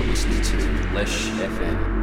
listening to Lesh FM.